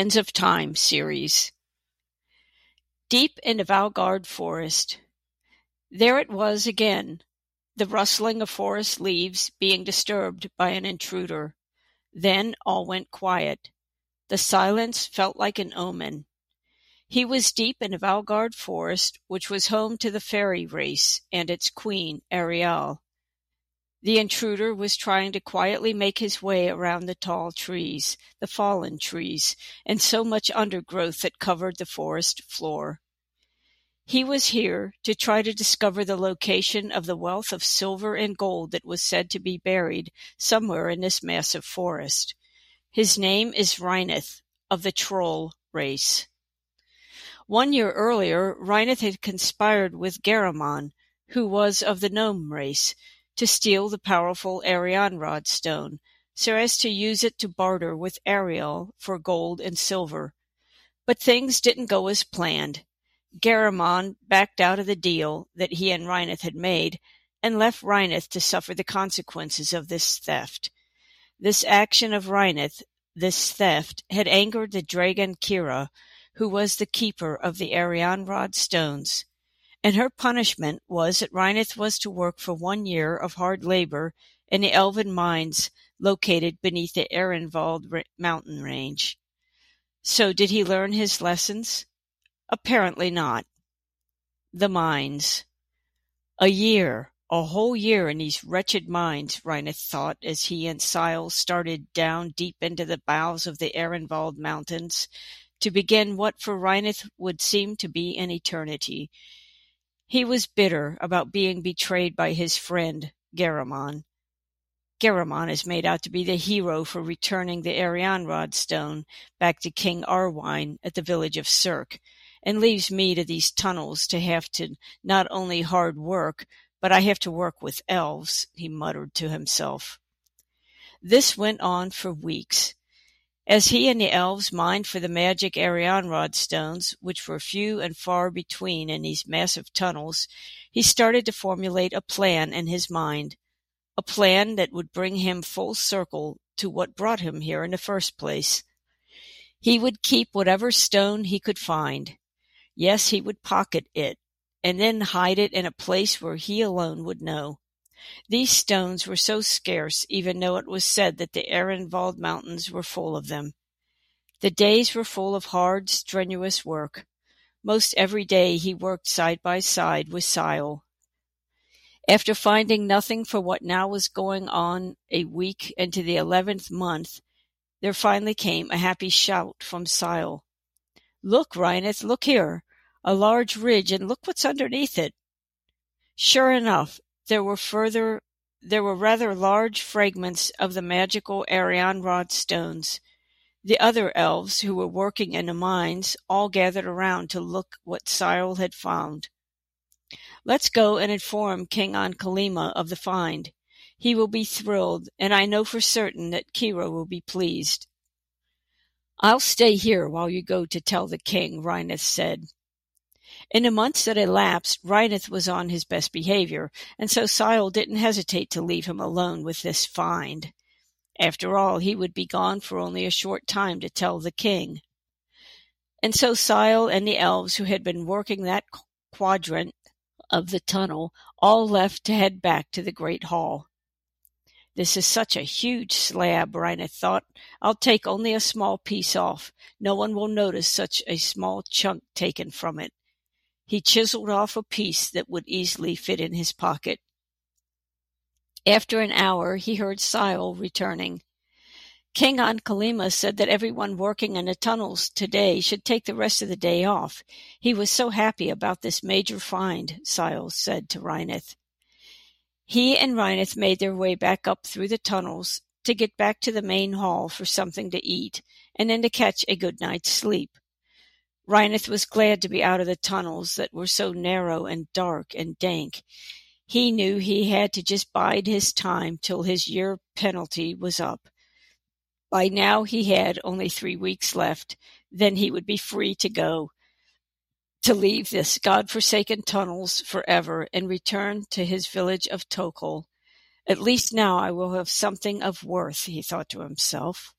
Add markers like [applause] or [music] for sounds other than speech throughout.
Winds of Time series. Deep in the Valgard forest. There it was again, the rustling of forest leaves being disturbed by an intruder. Then all went quiet. The silence felt like an omen. He was deep in the Valgard forest, which was home to the fairy race and its queen, Ariel. The intruder was trying to quietly make his way around the tall trees, the fallen trees, and so much undergrowth that covered the forest floor. He was here to try to discover the location of the wealth of silver and gold that was said to be buried somewhere in this massive forest. His name is Reineth, of the Troll race. One year earlier, Reineth had conspired with Garamon, who was of the Gnome race, to steal the powerful Erianrod stone, so as to use it to barter with Ariel for gold and silver. But things didn't go as planned. Garamon backed out of the deal that he and Reineth had made, and left Reineth to suffer the consequences of this theft. This action of Reineth, this theft, had angered the dragon Kirra, who was the keeper of the Erianrod stones and her punishment was that Reineth was to work for one year of hard labor in the elven mines located beneath the Ehrenwald mountain range. So did he learn his lessons? Apparently not. The mines. A year, a whole year in these wretched mines, Reineth thought as he and Sile started down deep into the bowels of the Ehrenwald mountains to begin what for Reineth would seem to be an eternity. He was bitter about being betrayed by his friend, Garamon. Garamon is made out to be the hero for returning the Erianrod stone back to King Arwine at the village of Cirque, and leaves me to these tunnels to have to not only hard work, but I have to work with elves, he muttered to himself. This went on for weeks. As he and the elves mined for the magic Erianrod stones, which were few and far between in these massive tunnels, he started to formulate a plan in his mind, a plan that would bring him full circle to what brought him here in the first place. He would keep whatever stone he could find. Yes, he would pocket it, and then hide it in a place where he alone would know. These stones were so scarce even though it was said that the Ehrenwald mountains were full of them. The days were full of hard, strenuous work. Most every day he worked side by side with Sile. After finding nothing for what now was going on a week into the eleventh month, there finally came a happy shout from Sile. Look, Reineth, look here! A large ridge, and look what's underneath it! Sure enough, there were further there were rather large fragments of the magical Erianrod stones. The other elves who were working in the mines all gathered around to look what Sile had found. Let's go and inform King Ankhalima of the find. He will be thrilled, and I know for certain that Kirra will be pleased. I'll stay here while you go to tell the king, Reineth said. In the months that elapsed, Reineth was on his best behavior, and so Sile didn't hesitate to leave him alone with this find. After all, he would be gone for only a short time to tell the king. And so Sile and the elves who had been working that quadrant of the tunnel all left to head back to the great hall. This is such a huge slab, Reineth thought. I'll take only a small piece off. No one will notice such a small chunk taken from it. He chiseled off a piece that would easily fit in his pocket. After an hour he heard Sile returning. King Ankhalima said that everyone working in the tunnels today should take the rest of the day off. He was so happy about this major find, Sile said to Reineth. He and Reineth made their way back up through the tunnels to get back to the main hall for something to eat, and then to catch a good night's sleep. Reineth was glad to be out of the tunnels that were so narrow and dark and dank. He knew he had to just bide his time till his year penalty was up. By now he had only three weeks left, then he would be free to go, to leave this god-forsaken tunnels forever and return to his village of Tokol. At least now I will have something of worth, he thought to himself.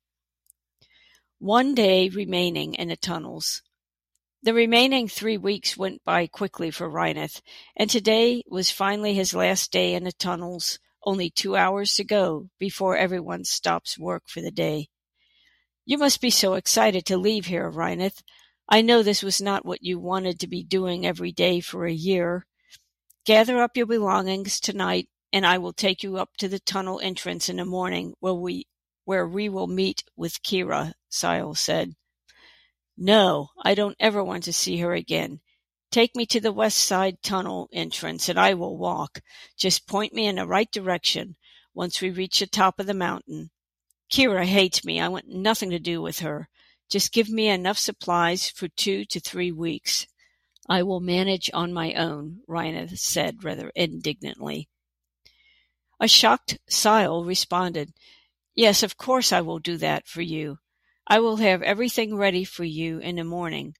One day remaining in the tunnels. The remaining three weeks went by quickly for Reineth, and today was finally his last day in the tunnels, only two hours to go before everyone stops work for the day. You must be so excited to leave here, Reineth. I know this was not what you wanted to be doing every day for a year. Gather up your belongings tonight, and I will take you up to the tunnel entrance in the morning where we where we will meet with Kirra, Sile said. No, I don't ever want to see her again. Take me to the west side tunnel entrance and I will walk. Just point me in the right direction once we reach the top of the mountain. Kirra hates me. I want nothing to do with her. Just give me enough supplies for two to three weeks. I will manage on my own, Reineth said rather indignantly. A shocked Sile responded, Yes, of course I will do that for you. I will have everything ready for you in the morning.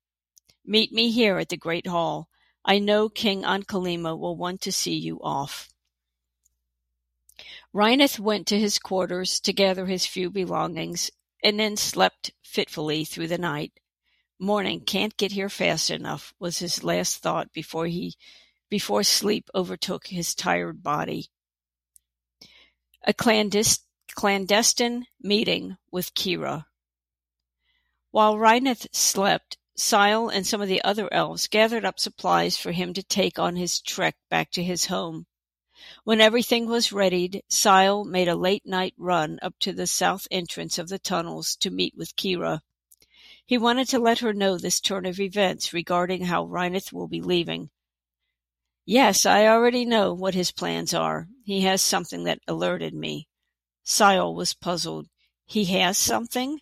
Meet me here at the great hall. I know King Ankhalima will want to see you off. Reineth went to his quarters to gather his few belongings, and then slept fitfully through the night. Morning can't get here fast enough, was his last thought before he before sleep overtook his tired body. A clandestine clandestine meeting with Kirra. While Reineth slept, Sile and some of the other elves gathered up supplies for him to take on his trek back to his home. When everything was readied, Sile made a late night run up to the south entrance of the tunnels to meet with Kirra. He wanted to let her know this turn of events regarding how Reineth will be leaving. Yes, I already know what his plans are. He has something that alerted me. Sile was puzzled. He has something?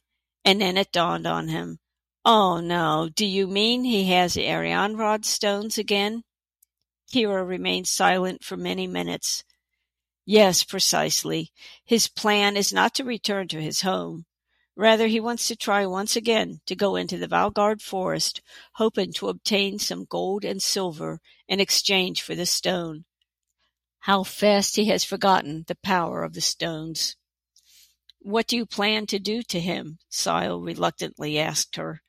And then it dawned on him. Oh no, do you mean he has the Erianrod stones again? Kirra remained silent for many minutes. Yes, precisely. His plan is not to return to his home. Rather, he wants to try once again to go into the Valgard forest, hoping to obtain some gold and silver in exchange for the stone. How fast he has forgotten the power of the stones. What do you plan to do to him? Sile reluctantly asked her.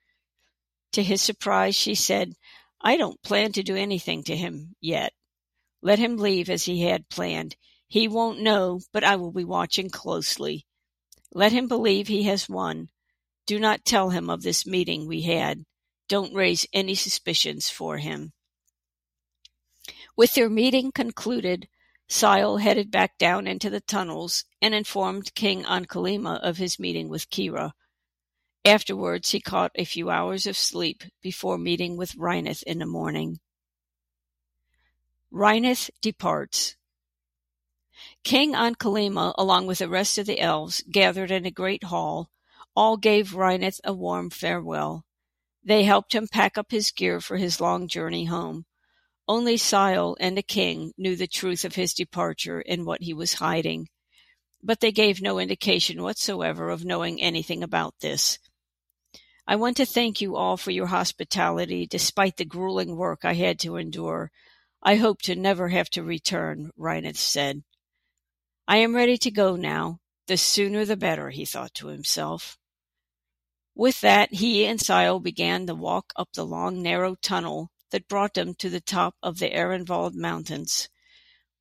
To his surprise, she said, I don't plan to do anything to him yet. Let him leave as he had planned. He won't know, but I will be watching closely. Let him believe he has won. Do not tell him of this meeting we had. Don't raise any suspicions for him. With their meeting concluded, Sile headed back down into the tunnels and informed King Ankhalima of his meeting with Kirra. Afterwards he caught a few hours of sleep before meeting with Reineth in the morning. Reineth departs. King Ankhalima, along with the rest of the elves, gathered in a great hall. All gave Reineth a warm farewell. They helped him pack up his gear for his long journey home. Only Sile and the king knew the truth of his departure and what he was hiding, but they gave no indication whatsoever of knowing anything about this. I want to thank you all for your hospitality despite the grueling work I had to endure. I hope to never have to return, Reineth said. I am ready to go now. The sooner the better, he thought to himself. With that, he and Sile began the walk up the long, narrow tunnel that brought them to the top of the Ehrenwald Mountains.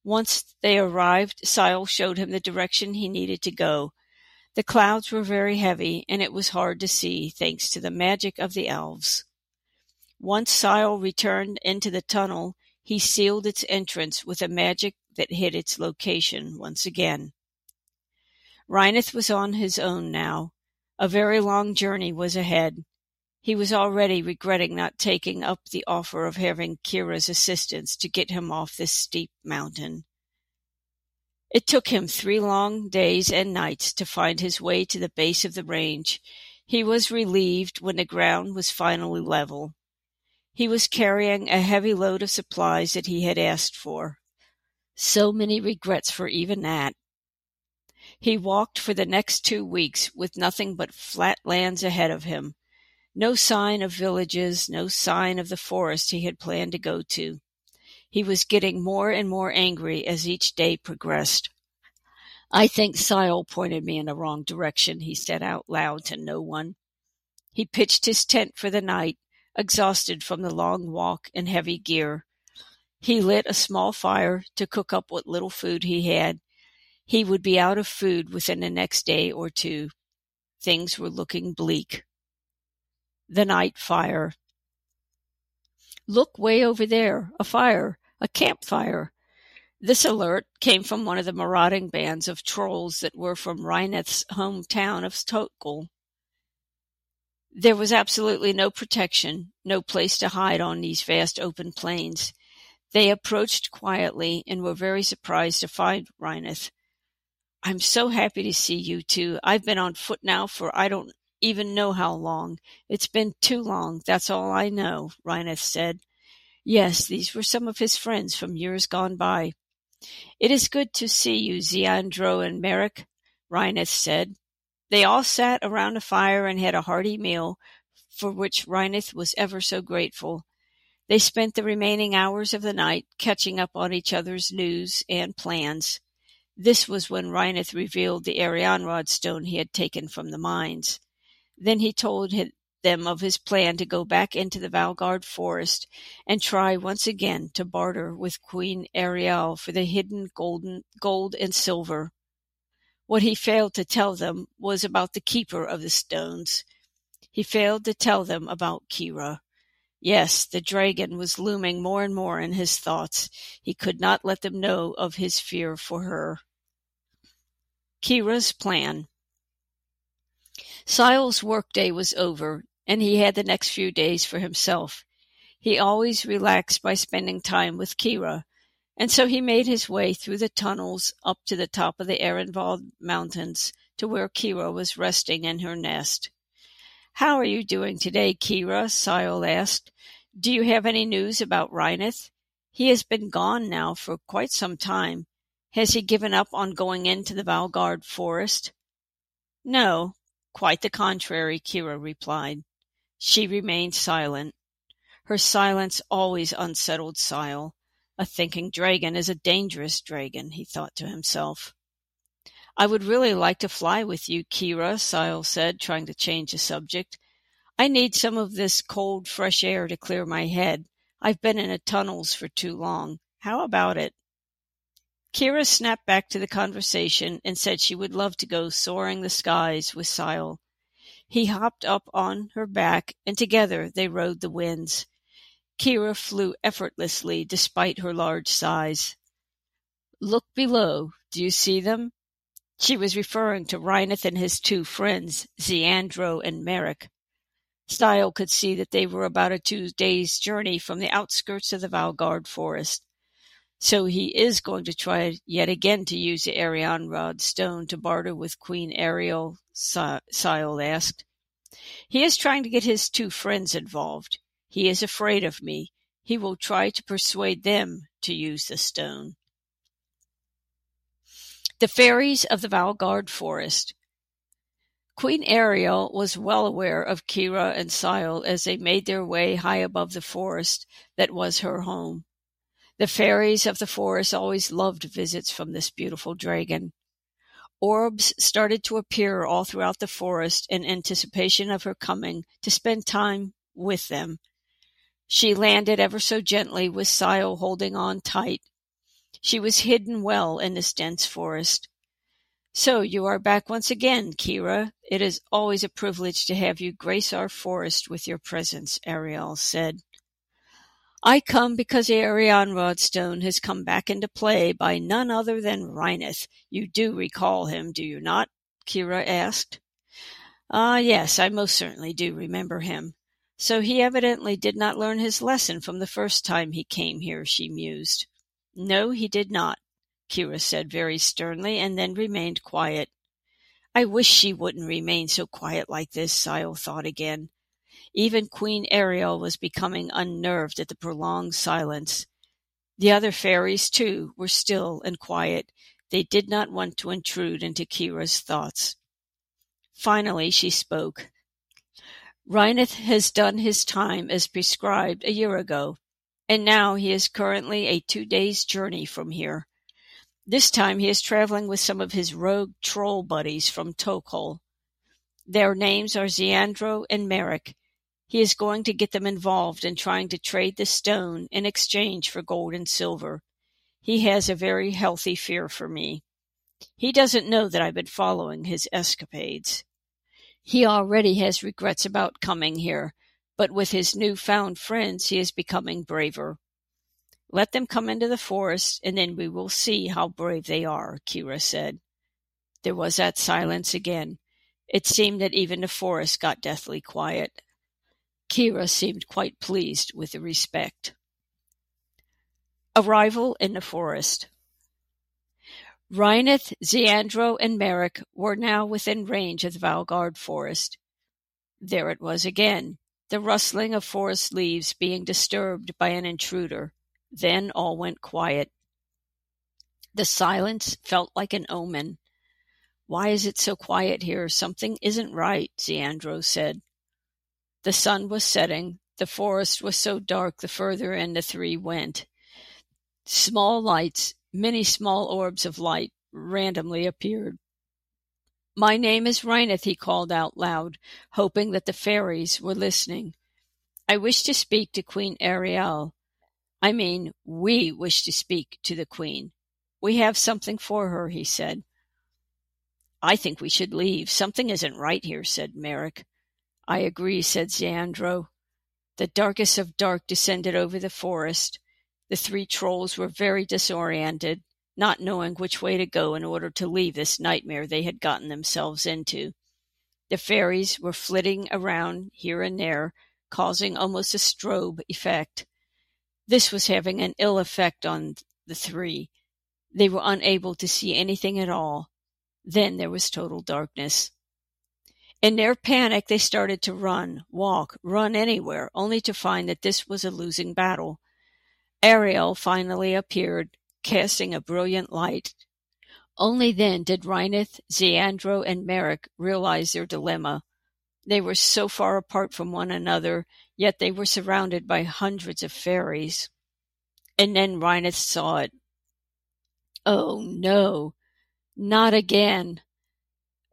Once they arrived, Sile showed him the direction he needed to go. The clouds were very heavy, and it was hard to see, thanks to the magic of the elves. Once Sile returned into the tunnel, he sealed its entrance with a magic that hid its location once again. Reineth was on his own now. A very long journey was ahead. He was already regretting not taking up the offer of having Kirra's assistance to get him off this steep mountain. It took him three long days and nights to find his way to the base of the range. He was relieved when the ground was finally level. He was carrying a heavy load of supplies that he had asked for. So many regrets for even that. He walked for the next two weeks with nothing but flat lands ahead of him, no sign of villages, no sign of the forest he had planned to go to. He was getting more and more angry as each day progressed. I think Sile pointed me in the wrong direction, he said out loud to no one. He pitched his tent for the night, exhausted from the long walk and heavy gear. He lit a small fire to cook up what little food he had. He would be out of food within the next day or two. Things were looking bleak. The night fire. Look way over there, a fire, a campfire. This alert came from one of the marauding bands of trolls that were from Reineth's hometown of Tokol. There was absolutely no protection, no place to hide on these vast open plains. They approached quietly and were very surprised to find Reineth. I'm so happy to see you two. I've been on foot now for I don't even know how long. It's been too long, that's all I know, Reineth said. Yes, these were some of his friends from years gone by. It is good to see you, Zeandro and Merrick, Reineth said. They all sat around a fire and had a hearty meal, for which Reineth was ever so grateful. They spent the remaining hours of the night catching up on each other's news and plans. This was when Reineth revealed the Erianrod stone he had taken from the mines. Then he told them of his plan to go back into the Valgard forest and try once again to barter with Queen Ariel for the hidden golden gold and silver. What he failed to tell them was about the keeper of the stones. He failed to tell them about Kirra. Yes, the dragon was looming more and more in his thoughts. He could not let them know of his fear for her. Kirra's plan. Sile's workday was over, and he had the next few days for himself. He always relaxed by spending time with Kirra, and so he made his way through the tunnels up to the top of the Ehrenwald Mountains to where Kirra was resting in her nest. How are you doing today, Kirra? Sile asked. Do you have any news about Reineth? He has been gone now for quite some time. Has he given up on going into the Valgard forest? No, quite the contrary, Kirra replied. She remained silent. Her silence always unsettled Sile. A thinking dragon is a dangerous dragon, he thought to himself. I would really like to fly with you, Kirra, Sile said, trying to change the subject. I need some of this cold, fresh air to clear my head. I've been in the tunnels for too long. How about it? Kirra snapped back to the conversation and said she would love to go soaring the skies with Sile. He hopped up on her back, and together they rode the winds. Kirra flew effortlessly despite her large size. Look below. Do you see them? She was referring to Reineth and his two friends, Zeandro and Merrick. Sile could see that they were about a two days' journey from the outskirts of the Valgard forest. So he is going to try yet again to use the Erianrod stone to barter with Queen Ariel, Sile asked. He is trying to get his two friends involved. He is afraid of me. He will try to persuade them to use the stone. The fairies of the Valgard forest. Queen Ariel was well aware of Kirra and Sile as they made their way high above the forest that was her home. The fairies of the forest always loved visits from this beautiful dragon. Orbs started to appear all throughout the forest in anticipation of her coming to spend time with them. She landed ever so gently with Sile holding on tight she was hidden well in this dense forest. So you are back once again, Kirra. It is always a privilege to have you grace our forest with your presence, Ariel said. I come because the Erianrod stone has come back into play by none other than Reineth. You do recall him, do you not? Kirra asked. Ah, uh, yes, I most certainly do remember him. So he evidently did not learn his lesson from the first time he came here, she mused. No, he did not, Kirra said very sternly, and then remained quiet. I wish she wouldn't remain so quiet like this, Sile thought again. Even Queen Ariel was becoming unnerved at the prolonged silence. The other fairies, too, were still and quiet. They did not want to intrude into Kirra's thoughts. Finally she spoke. Reineth has done his time as prescribed a year ago and now he is currently a two days' journey from here. This time he is traveling with some of his rogue troll buddies from Tokol. Their names are Zeandro and Merrick. He is going to get them involved in trying to trade the stone in exchange for gold and silver. He has a very healthy fear for me. He doesn't know that I've been following his escapades. He already has regrets about coming here, but with his new found friends he is becoming braver. Let them come into the forest, and then we will see how brave they are, Kirra said. There was that silence again. It seemed that even the forest got deathly quiet. Kirra seemed quite pleased with the respect. Arrival in the forest. Rhineth, Zeandro, and Merrick were now within range of the Valgard forest. There it was again, the rustling of forest leaves being disturbed by an intruder. Then all went quiet. The silence felt like an omen. Why is it so quiet here? Something isn't right, Zeandro said. The sun was setting. The forest was so dark the further in the three went. Small lights, many small orbs of light, randomly appeared. My name is Rhineth, he called out loud, hoping that the fairies were listening. I wish to speak to Queen Ariel. I mean, we wish to speak to the Queen. We have something for her, he said. I think we should leave. Something isn't right here, said Merrick. I agree, said Zeandro. The darkest of dark descended over the forest. The three trolls were very disoriented, not knowing which way to go in order to leave this nightmare they had gotten themselves into. The fairies were flitting around here and there, causing almost a strobe effect. This was having an ill effect on the three. They were unable to see anything at all. Then there was total darkness. In their panic, they started to run, walk, run anywhere, only to find that this was a losing battle. Ariel finally appeared, casting a brilliant light. Only then did Rhineth, Zeandro, and Merrick realize their dilemma. They were so far apart from one another, yet they were surrounded by hundreds of fairies. And then Rhineth saw it. Oh no, not again.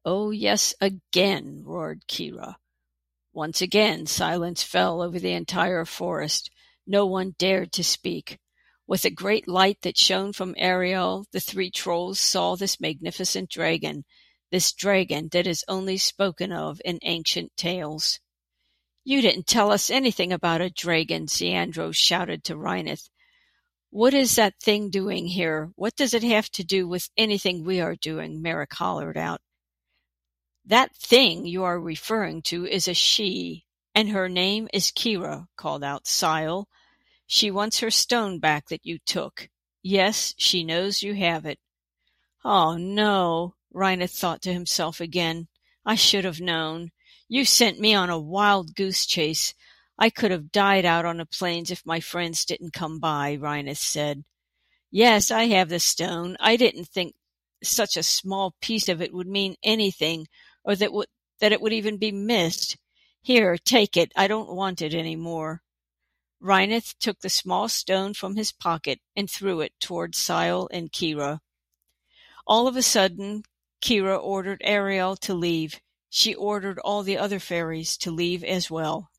Oh yes, again, roared Kirra. Once again silence fell over the entire forest. No one dared to speak. With a great light that shone from Ariel, the three trolls saw this magnificent dragon, this dragon that is only spoken of in ancient tales. You didn't tell us anything about a dragon, Zeandro shouted to Rhineth. What is that thing doing here? What does it have to do with anything we are doing? Merrick hollered out. That thing you are referring to is a she, and her name is Kirra, called out Sile. She wants her stone back that you took. Yes, she knows you have it. Oh, no, Rhineth thought to himself again. I should have known. You sent me on a wild goose chase. I could have died out on the plains if my friends didn't come by, Rhineth said. Yes, I have the stone. I didn't think such a small piece of it would mean anything, or that, w- that it would even be missed. Here, take it. I don't want it any more. Rhineth took the small stone from his pocket and threw it toward Sile and Kirra. All of a sudden, Kirra ordered Ariel to leave. She ordered all the other fairies to leave as well.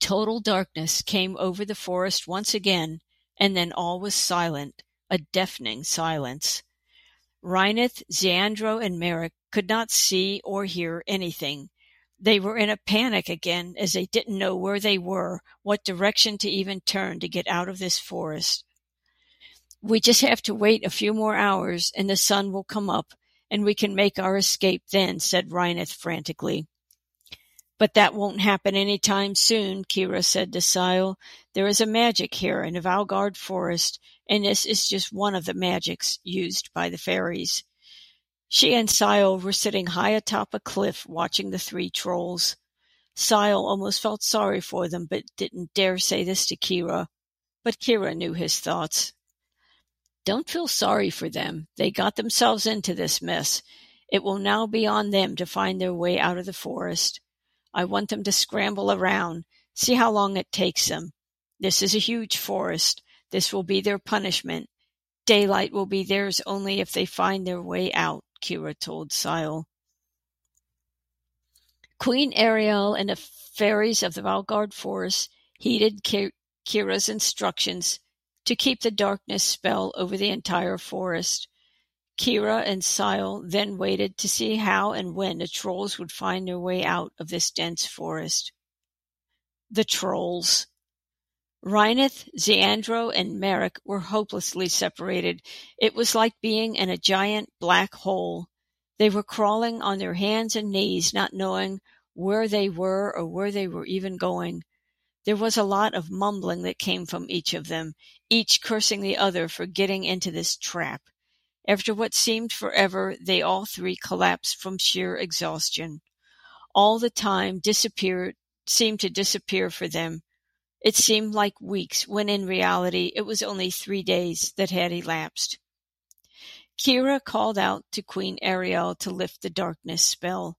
Total darkness came over the forest once again, and then all was silent, a deafening silence. Rhineth, Zeandro, and Merrick could not see or hear anything. They were in a panic again as they didn't know where they were, what direction to even turn to get out of this forest. We just have to wait a few more hours and the sun will come up and we can make our escape then, said Rhineth frantically. But that won't happen any time soon, Kirra said to Sile. There is a magic here in the Valgard forest, and this is just one of the magics used by the fairies. She and Sile were sitting high atop a cliff watching the three trolls. Sile almost felt sorry for them, but didn't dare say this to Kirra. But Kirra knew his thoughts. Don't feel sorry for them. They got themselves into this mess. It will now be on them to find their way out of the forest. I want them to scramble around, see how long it takes them. This is a huge forest. This will be their punishment. Daylight will be theirs only if they find their way out. Kirra told Sile. Queen Ariel and the fairies of the Valgard Forest heeded Kirra's instructions to keep the darkness spell over the entire forest. Kirra and Sile then waited to see how and when the trolls would find their way out of this dense forest. The trolls. Rhineth, Zeandro, and Merrick were hopelessly separated. It was like being in a giant black hole. They were crawling on their hands and knees, not knowing where they were or where they were even going. There was a lot of mumbling that came from each of them, each cursing the other for getting into this trap. After what seemed forever, they all three collapsed from sheer exhaustion. All the time disappeared seemed to disappear for them. It seemed like weeks, when in reality it was only three days that had elapsed. Kirra called out to Queen Ariel to lift the darkness spell.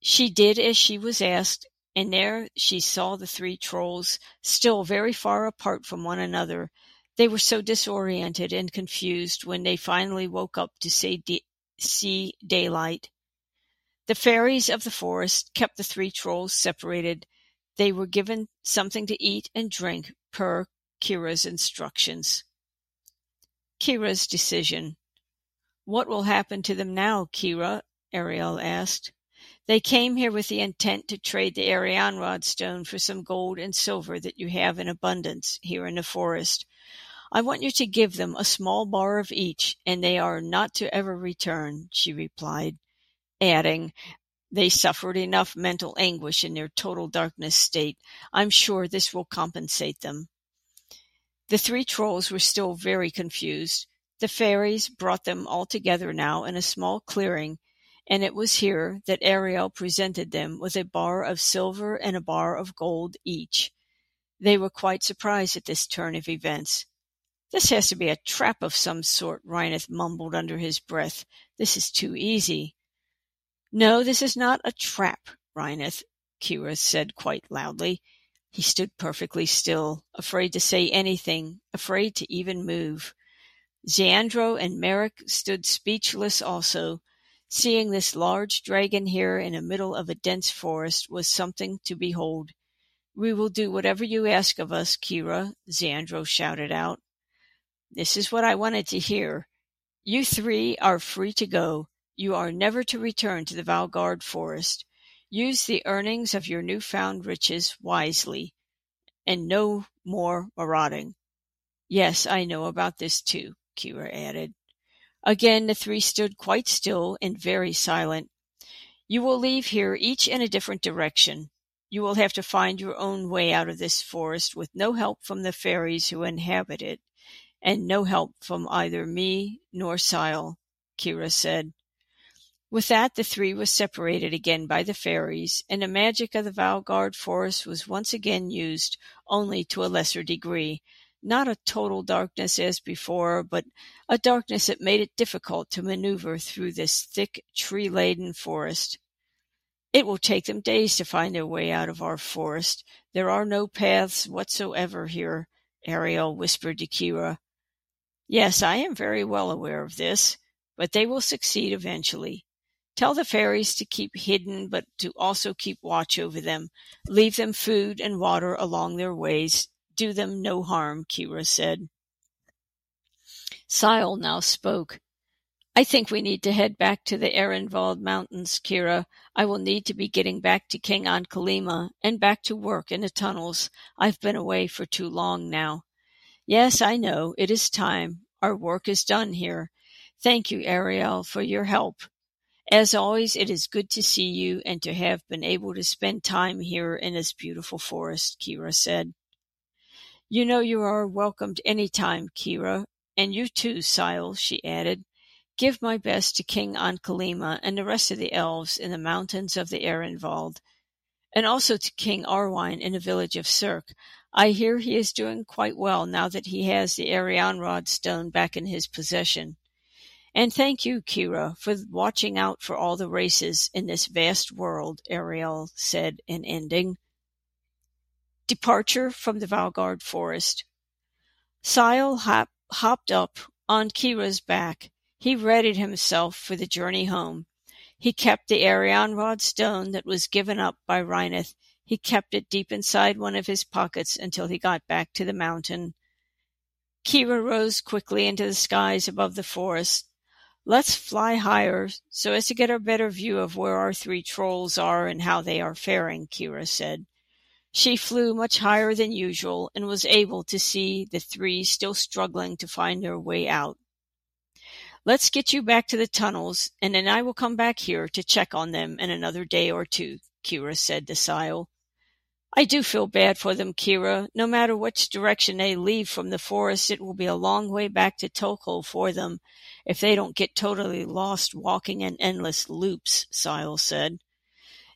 She did as she was asked, and there she saw the three trolls, still very far apart from one another. They were so disoriented and confused when they finally woke up to see, daylight. The fairies of the forest kept the three trolls separated. They were given something to eat and drink per Kirra's instructions. Kirra's decision. What will happen to them now, Kirra? Ariel asked. They came here with the intent to trade the Erianrod stone for some gold and silver that you have in abundance here in the forest. I want you to give them a small bar of each, and they are not to ever return, she replied, adding, They suffered enough mental anguish in their total darkness state. I'm sure this will compensate them. The three trolls were still very confused. The fairies brought them all together now in a small clearing, and it was here that Ariel presented them with a bar of silver and a bar of gold each. They were quite surprised at this turn of events. This has to be a trap of some sort, Rhineth mumbled under his breath. This is too easy. No, this is not a trap, Rhineth, Kirra said quite loudly. He stood perfectly still, afraid to say anything, afraid to even move. Zeandro and Merrick stood speechless also. Seeing this large dragon here in the middle of a dense forest was something to behold. We will do whatever you ask of us, Kirra, Zeandro shouted out. This is what I wanted to hear. You three are free to go. You are never to return to the Valgard forest. Use the earnings of your newfound riches wisely, and no more marauding. Yes, I know about this too. Kirra added. Again the three stood quite still and very silent. You will leave here each in a different direction. You will have to find your own way out of this forest with no help from the fairies who inhabit it, and no help from either me nor Sile, Kirra said. With that the three were separated again by the fairies, and the magic of the Valgard forest was once again used, only to a lesser degree, not a total darkness as before, but a darkness that made it difficult to maneuver through this thick, tree-laden forest. It will take them days to find their way out of our forest. There are no paths whatsoever here, Ariel whispered to Kirra. Yes, I am very well aware of this, but they will succeed eventually. Tell the fairies to keep hidden, but to also keep watch over them. Leave them food and water along their ways do them no harm, Kirra said. Sile now spoke. I think we need to head back to the Ehrenwald Mountains, Kirra. I will need to be getting back to King Ankhalima and back to work in the tunnels. I've been away for too long now. Yes, I know. It is time. Our work is done here. Thank you, Ariel, for your help. As always, it is good to see you and to have been able to spend time here in this beautiful forest, Kirra said. You know you are welcomed any time, Kirra, and you too, Sile, she added. Give my best to King Ankhalima and the rest of the elves in the mountains of the Ehrenwald, and also to King Arwine in the village of Cirque. I hear he is doing quite well now that he has the Erianrod stone back in his possession. And thank you, Kirra, for watching out for all the races in this vast world, Ariel said in ending. Departure from the Valgard forest. Sile hop, hopped up on Kirra's back. He readied himself for the journey home. He kept the Erianrod stone that was given up by Rhinoth. He kept it deep inside one of his pockets until he got back to the mountain. Kirra rose quickly into the skies above the forest. Let's fly higher so as to get a better view of where our three trolls are and how they are faring, Kirra said. She flew much higher than usual and was able to see the three still struggling to find their way out. Let's get you back to the tunnels, and then I will come back here to check on them in another day or two, Kirra said to Sile. I do feel bad for them, Kirra. No matter which direction they leave from the forest, it will be a long way back to Tokol for them if they don't get totally lost walking in endless loops, Sile said.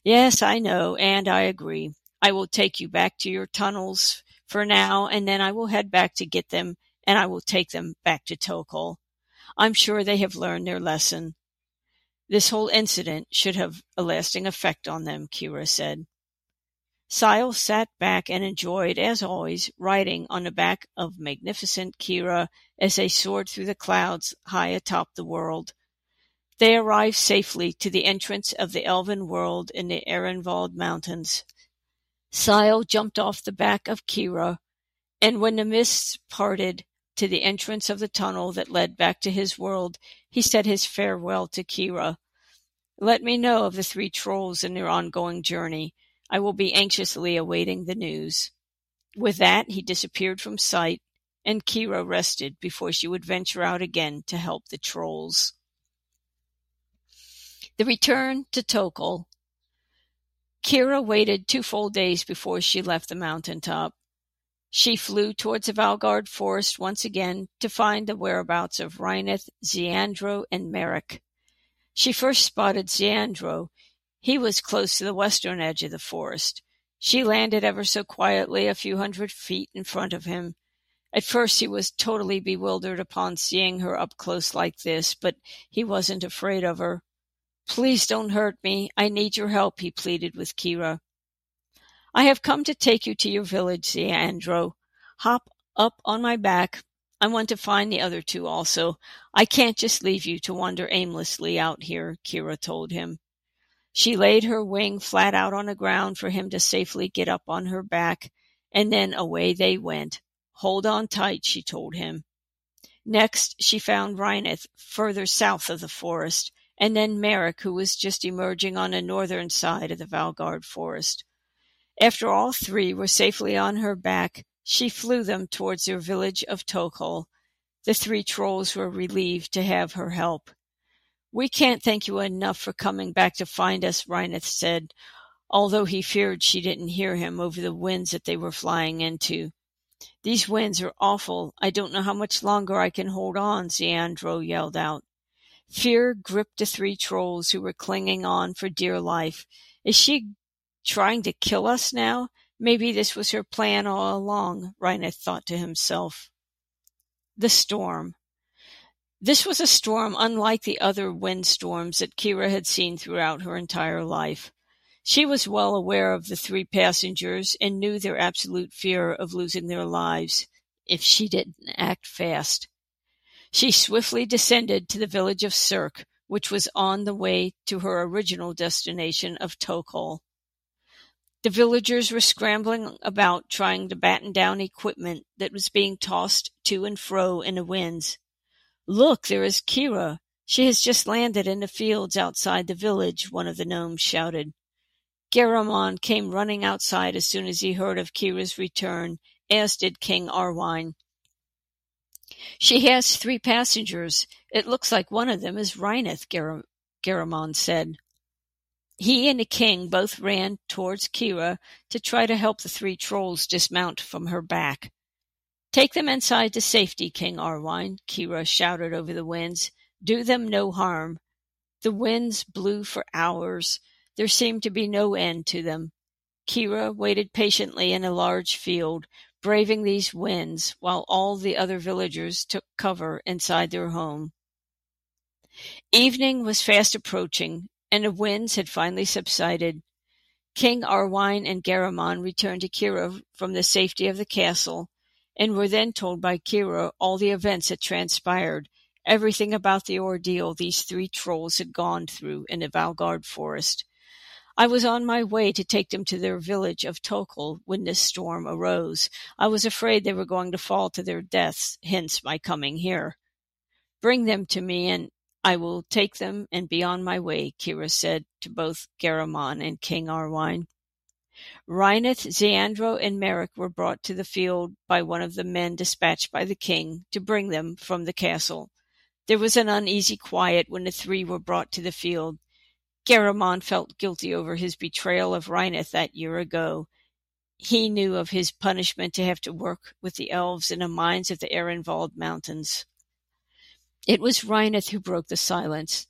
Yes, I know, and I agree. I will take you back to your tunnels for now, and then I will head back to get them, and I will take them back to Tokol. I'm sure they have learned their lesson. This whole incident should have a lasting effect on them, Kirra said. Sile sat back and enjoyed, as always, riding on the back of magnificent Kirra as they soared through the clouds high atop the world. They arrived safely to the entrance of the elven world in the Ehrenwald Mountains. Sile jumped off the back of Kirra, and when the mists parted to the entrance of the tunnel that led back to his world, he said his farewell to Kirra. Let me know of the three trolls and their ongoing journey. I will be anxiously awaiting the news. With that, he disappeared from sight, and Kirra rested before she would venture out again to help the trolls. The return to Tokol Kirra waited two full days before she left the mountain top. She flew towards the Valgard forest once again to find the whereabouts of Rhinoth, Zeandro, and Merrick. She first spotted Zeandro. He was close to the western edge of the forest. She landed ever so quietly a few hundred feet in front of him. At first he was totally bewildered upon seeing her up close like this, but he wasn't afraid of her. Please don't hurt me. I need your help, he pleaded with Kirra. I have come to take you to your village, Zeandro. Hop up on my back. I want to find the other two also. I can't just leave you to wander aimlessly out here, Kirra told him. She laid her wing flat out on the ground for him to safely get up on her back, and then away they went. Hold on tight, she told him. Next, she found Rhinoth further south of the forest, and then Merrick, who was just emerging on the northern side of the Valgard forest. After all three were safely on her back, she flew them towards their village of Tokol. The three trolls were relieved to have her help. We can't thank you enough for coming back to find us, Rhinoth said, although he feared she didn't hear him over the winds that they were flying into. These winds are awful. I don't know how much longer I can hold on, Zeandro yelled out. Fear gripped the three trolls who were clinging on for dear life. Is she trying to kill us now? Maybe this was her plan all along, Rhinoth thought to himself. The storm. This was a storm unlike the other windstorms that Kirra had seen throughout her entire life. She was well aware of the three passengers and knew their absolute fear of losing their lives if she didn't act fast. She swiftly descended to the village of Cirque, which was on the way to her original destination of Tokol. The villagers were scrambling about trying to batten down equipment that was being tossed to and fro in the winds. Look, there is Kirra. She has just landed in the fields outside the village, one of the gnomes shouted. Garamon came running outside as soon as he heard of Kirra's return, as did King Arwine. She has three passengers. It looks like one of them is Rhinoth, Gar- Garamon said. He and the king both ran towards Kirra to try to help the three trolls dismount from her back. Take them inside to safety, King Arwine, Kirra shouted over the winds. Do them no harm. The winds blew for hours. There seemed to be no end to them. Kirra waited patiently in a large field, braving these winds while all the other villagers took cover inside their home. Evening was fast approaching, and the winds had finally subsided. King Arwine and Garamon returned to Kirra from the safety of the castle, and were then told by Kirra all the events that transpired, everything about the ordeal these three trolls had gone through in the Valgard forest. I was on my way to take them to their village of Tokol when this storm arose. I was afraid they were going to fall to their deaths, hence my coming here. Bring them to me, and I will take them and be on my way, Kirra said to both Garamon and King Arwine. Rhyneth, Zeandro, and Merrick were brought to the field by one of the men dispatched by the king to bring them from the castle. There was an uneasy quiet when the three were brought to the field. Garamon felt guilty over his betrayal of Rhyneth that year ago. He knew of his punishment to have to work with the elves in the mines of the Ehrenwald Mountains. It was Rhyneth who broke the silence.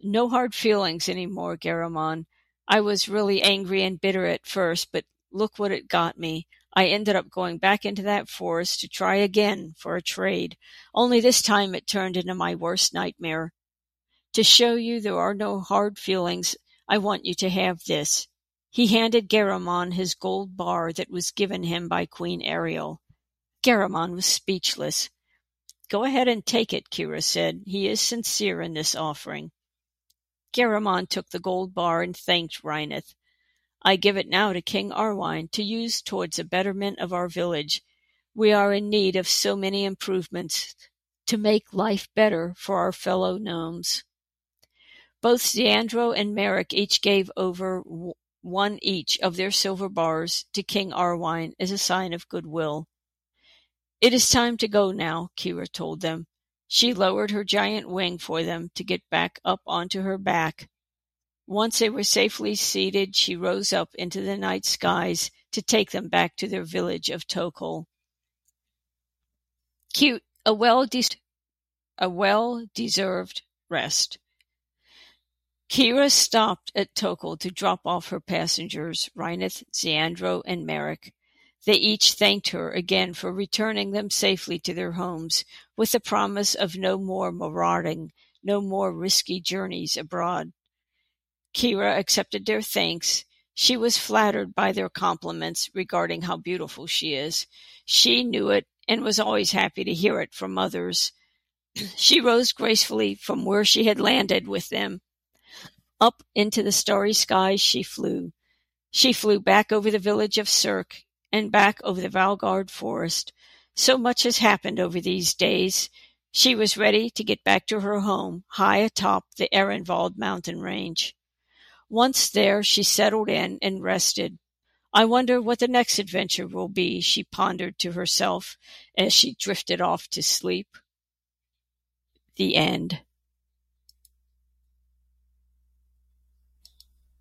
No hard feelings any more, Garamon. I was really angry and bitter at first, but look what it got me. I ended up going back into that forest to try again for a trade, only this time it turned into my worst nightmare. To show you there are no hard feelings, I want you to have this. He handed Garamon his gold bar that was given him by Queen Ariel. Garamon was speechless. Go ahead and take it, Kirra said. He is sincere in this offering. Garamon took the gold bar and thanked Rhyneth. I give it now to King Arwine to use towards the betterment of our village. We are in need of so many improvements to make life better for our fellow gnomes. Both Zeandro and Merrick each gave over one each of their silver bars to King Arwine as a sign of goodwill. It is time to go now, Kirra told them. She lowered her giant wing for them to get back up onto her back. Once they were safely seated, she rose up into the night skies to take them back to their village of Tokol. Cute, a well a well deserved rest. Kirra stopped at Tokol to drop off her passengers, Rhyneth, Zeandro, and Merrick. They each thanked her again for returning them safely to their homes, with the promise of no more marauding, no more risky journeys abroad. Kirra accepted their thanks. She was flattered by their compliments regarding how beautiful she is. She knew it and was always happy to hear it from others. [clears throat] she rose gracefully from where she had landed with them up into the starry skies she flew. She flew back over the village of Cirque and back over the Valgard forest. So much has happened over these days. She was ready to get back to her home, high atop the Ehrenwald mountain range. Once there, she settled in and rested. I wonder what the next adventure will be, she pondered to herself as she drifted off to sleep. The end.